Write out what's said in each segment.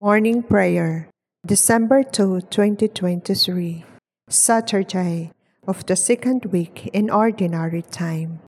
Morning Prayer, December 2, 2023, Saturday of the second week in Ordinary Time.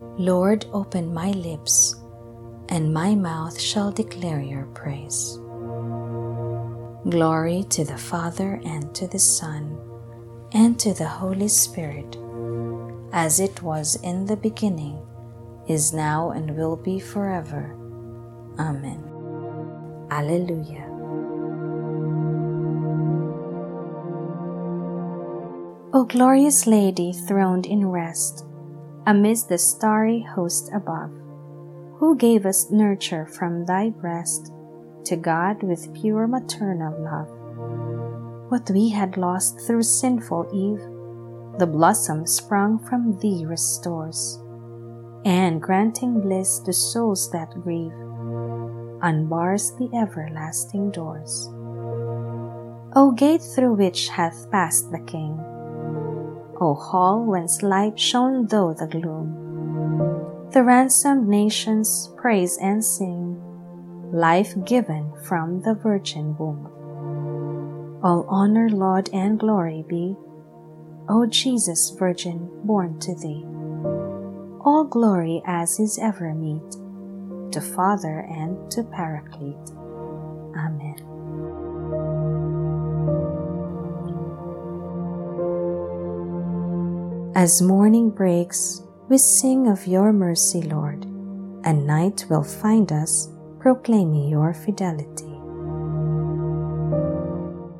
Lord, open my lips, and my mouth shall declare your praise. Glory to the Father, and to the Son, and to the Holy Spirit, as it was in the beginning, is now, and will be forever. Amen. Alleluia. O glorious Lady throned in rest, amidst the starry host above, who gave us nurture from thy breast to God with pure maternal love. What we had lost through sinful Eve, the blossom sprung from thee restores, and granting bliss to souls that grieve, unbars the everlasting doors. O gate through which hath passed the King, O hall whence light shone through the gloom. The ransomed nations praise and sing, life given from the virgin womb. All honor, laud, and glory be, O Jesus, Virgin, born to thee. All glory as is ever meet, to Father and to Paraclete. Amen. As morning breaks, we sing of your mercy, Lord, and night will find us proclaiming your fidelity.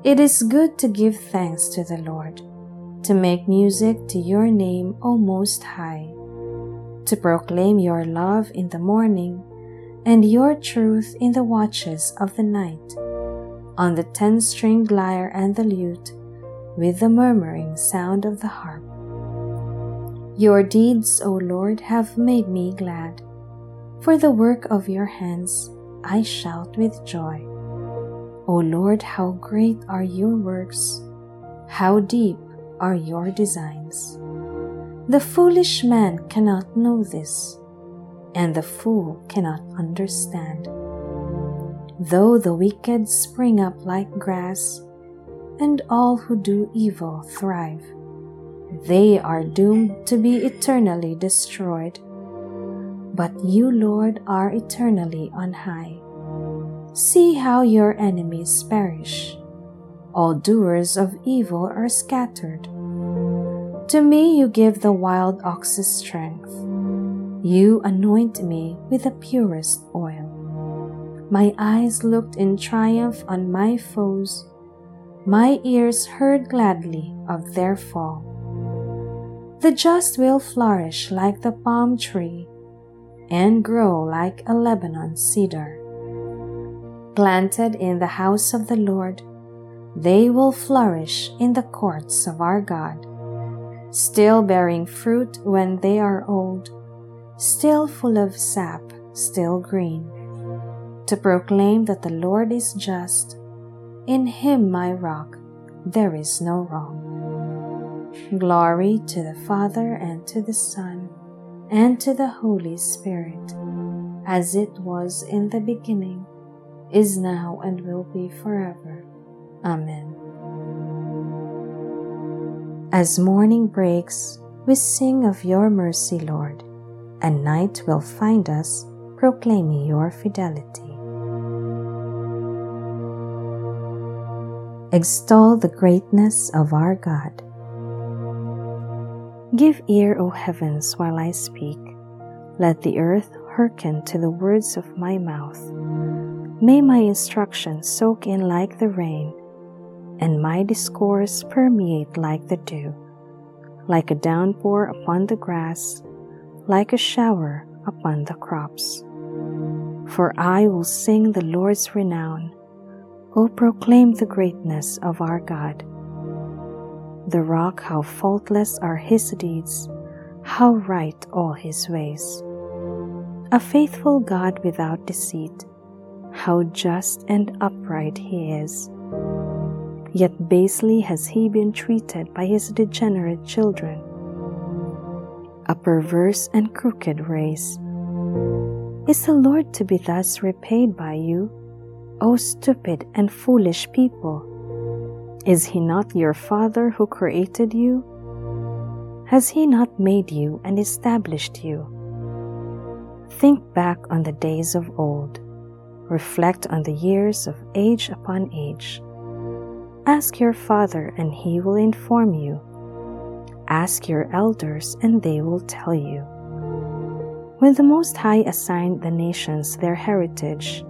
It is good to give thanks to the Lord, to make music to your name, O Most High, to proclaim your love in the morning and your truth in the watches of the night, on the ten stringed lyre and the lute, with the murmuring sound of the harp. Your deeds, O Lord, have made me glad. For the work of your hands I shout with joy. O Lord, how great are your works! How deep are your designs! The foolish man cannot know this, and the fool cannot understand. Though the wicked spring up like grass, and all who do evil thrive, they are doomed to be eternally destroyed. But you, Lord, are eternally on high. See how your enemies perish. All doers of evil are scattered. To me you give the wild ox's strength. You anoint me with the purest oil. My eyes looked in triumph on my foes. My ears heard gladly of their fall. The just will flourish like the palm tree and grow like a Lebanon cedar. Planted in the house of the Lord, they will flourish in the courts of our God, still bearing fruit when they are old, still full of sap, still green, to proclaim that the Lord is just. In him, my rock, there is no wrong. Glory to the Father and to the Son and to the Holy Spirit, as it was in the beginning, is now, and will be forever. Amen. As morning breaks, we sing of your mercy, Lord, and night will find us proclaiming your fidelity. Extol the greatness of our God. Give ear, O heavens, while I speak. Let the earth hearken to the words of my mouth. May my instruction soak in like the rain, and my discourse permeate like the dew, like a downpour upon the grass, like a shower upon the crops. For I will sing the Lord's renown, O proclaim the greatness of our God the rock how faultless are his deeds, how right all his ways. a faithful God without deceit. How just and upright he is. Yet basely has he been treated by his degenerate children. A perverse and crooked race. Is the Lord to be thus repaid by you, O stupid and foolish people? Is he not your Father who created you? Has he not made you and established you? Think back on the days of old. Reflect on the years of age upon age. Ask your father, and he will inform you. Ask your elders, and they will tell you. When the Most High assigned the nations their heritage,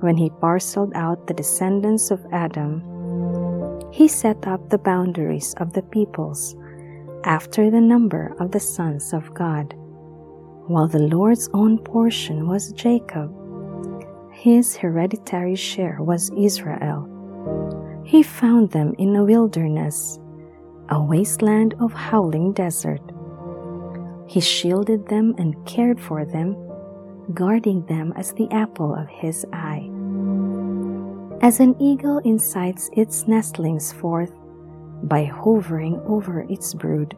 when he parceled out the descendants of Adam, he set up the boundaries of the peoples after the number of the sons of God. While the Lord's own portion was Jacob, his hereditary share was Israel. He found them in a wilderness, a wasteland of howling desert. He shielded them and cared for them, guarding them as the apple of his eye. As an eagle incites its nestlings forth by hovering over its brood,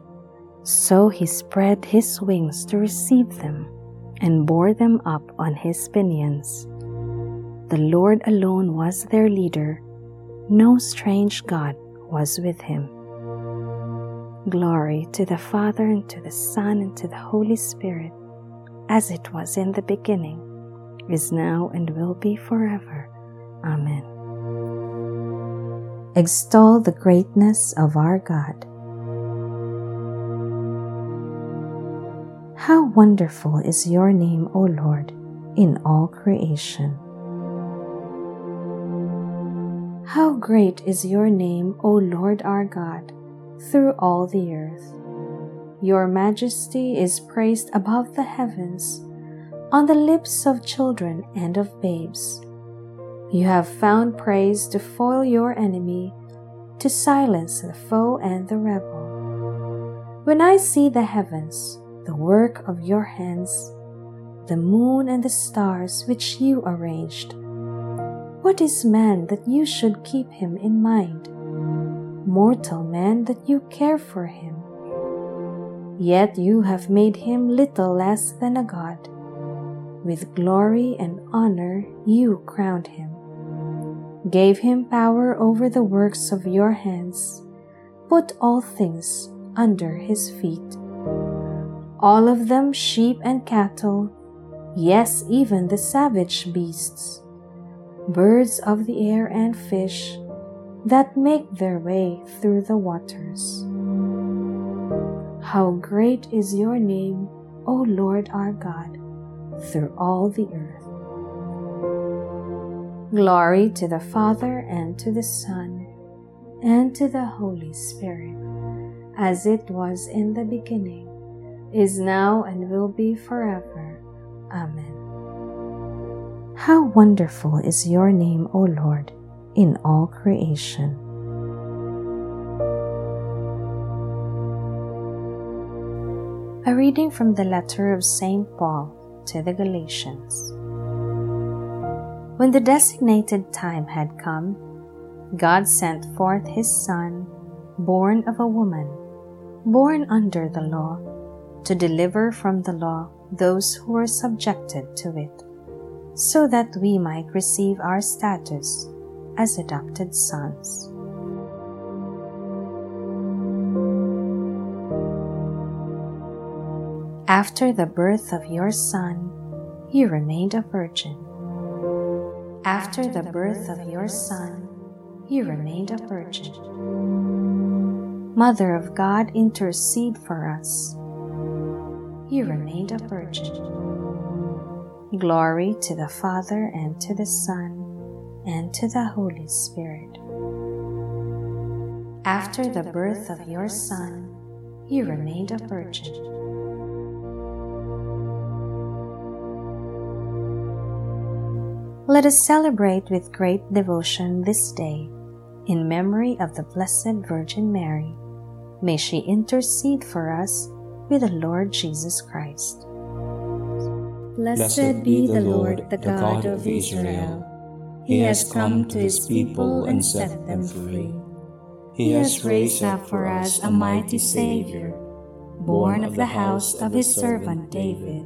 so he spread his wings to receive them and bore them up on his pinions. The Lord alone was their leader, no strange God was with him. Glory to the Father, and to the Son, and to the Holy Spirit, as it was in the beginning, is now, and will be forever. Amen. Extol the greatness of our God. How wonderful is your name, O Lord, in all creation. How great is your name, O Lord our God, through all the earth. Your majesty is praised above the heavens, on the lips of children and of babes. You have found praise to foil your enemy, to silence the foe and the rebel. When I see the heavens, the work of your hands, the moon and the stars which you arranged, what is man that you should keep him in mind? Mortal man that you care for him. Yet you have made him little less than a god. With glory and honor you crowned him gave him power over the works of your hands, put all things under his feet. All of them sheep and cattle, yes, even the savage beasts, birds of the air and fish that make their way through the waters. How great is your name, O Lord our God, through all the earth. Glory to the Father, and to the Son, and to the Holy Spirit, as it was in the beginning, is now, and will be forever. Amen. How wonderful is your name, O Lord, in all creation. A reading from the letter of St. Paul to the Galatians. When the designated time had come, God sent forth his Son, born of a woman, born under the law, to deliver from the law those who were subjected to it, so that we might receive our status as adopted sons. After the birth of your son, you remained a virgin after the birth of your son, you remained a virgin. Mother of God, intercede for us. You remained a virgin. Glory to the Father, and to the Son, and to the Holy Spirit. After the birth of your Son, you remained a virgin. Let us celebrate with great devotion this day in memory of the Blessed Virgin Mary. May she intercede for us with the Lord Jesus Christ. Blessed be the Lord, the God of Israel. He has come to his people and set them free. He has raised up for us a mighty Savior, born of the house of his servant David.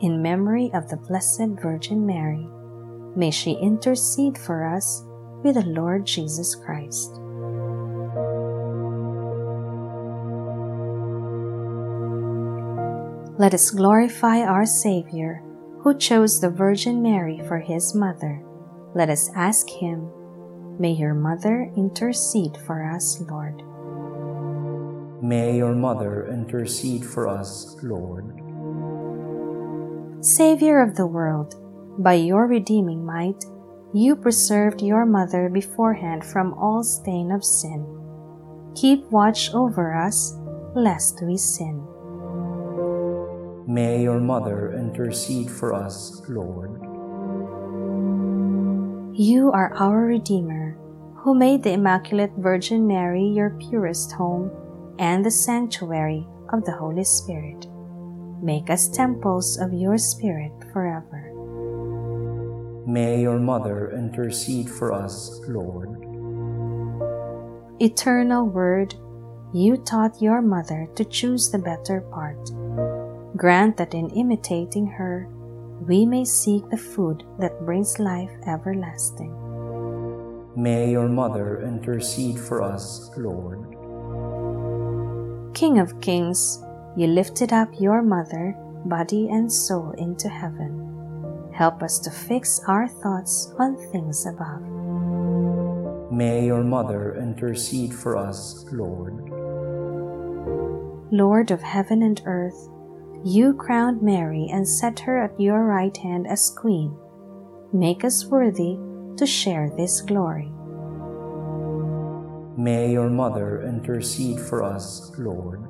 in memory of the Blessed Virgin Mary. May she intercede for us with the Lord Jesus Christ. Let us glorify our Savior, who chose the Virgin Mary for his mother. Let us ask him, May your mother intercede for us, Lord. May your mother intercede for us, Lord. Savior of the world, by your redeeming might, you preserved your mother beforehand from all stain of sin. Keep watch over us, lest we sin. May your mother intercede for us, Lord. You are our Redeemer, who made the Immaculate Virgin Mary your purest home and the sanctuary of the Holy Spirit. Make us temples of your Spirit forever. May your mother intercede for us, Lord. Eternal Word, you taught your mother to choose the better part Grant that in imitating her, we may seek the food that brings life everlasting. May your mother intercede for us, Lord. King of kings, you lifted up your mother, body and soul into heaven. Help us to fix our thoughts on things above. May your mother intercede for us, Lord. Lord of heaven and earth, you crowned Mary and set her at your right hand as Queen. Make us worthy to share this glory. May your mother intercede for us, Lord.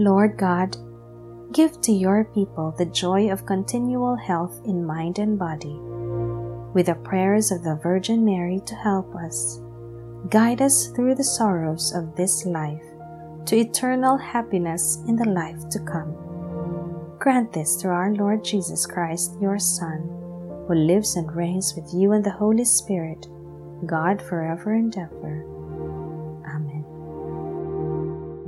Lord God, give to your people the joy of continual health in mind and body. With the prayers of the Virgin Mary to help us, guide us through the sorrows of this life to eternal happiness in the life to come. Grant this through our Lord Jesus Christ, your Son, who lives and reigns with you and the Holy Spirit, God forever and ever.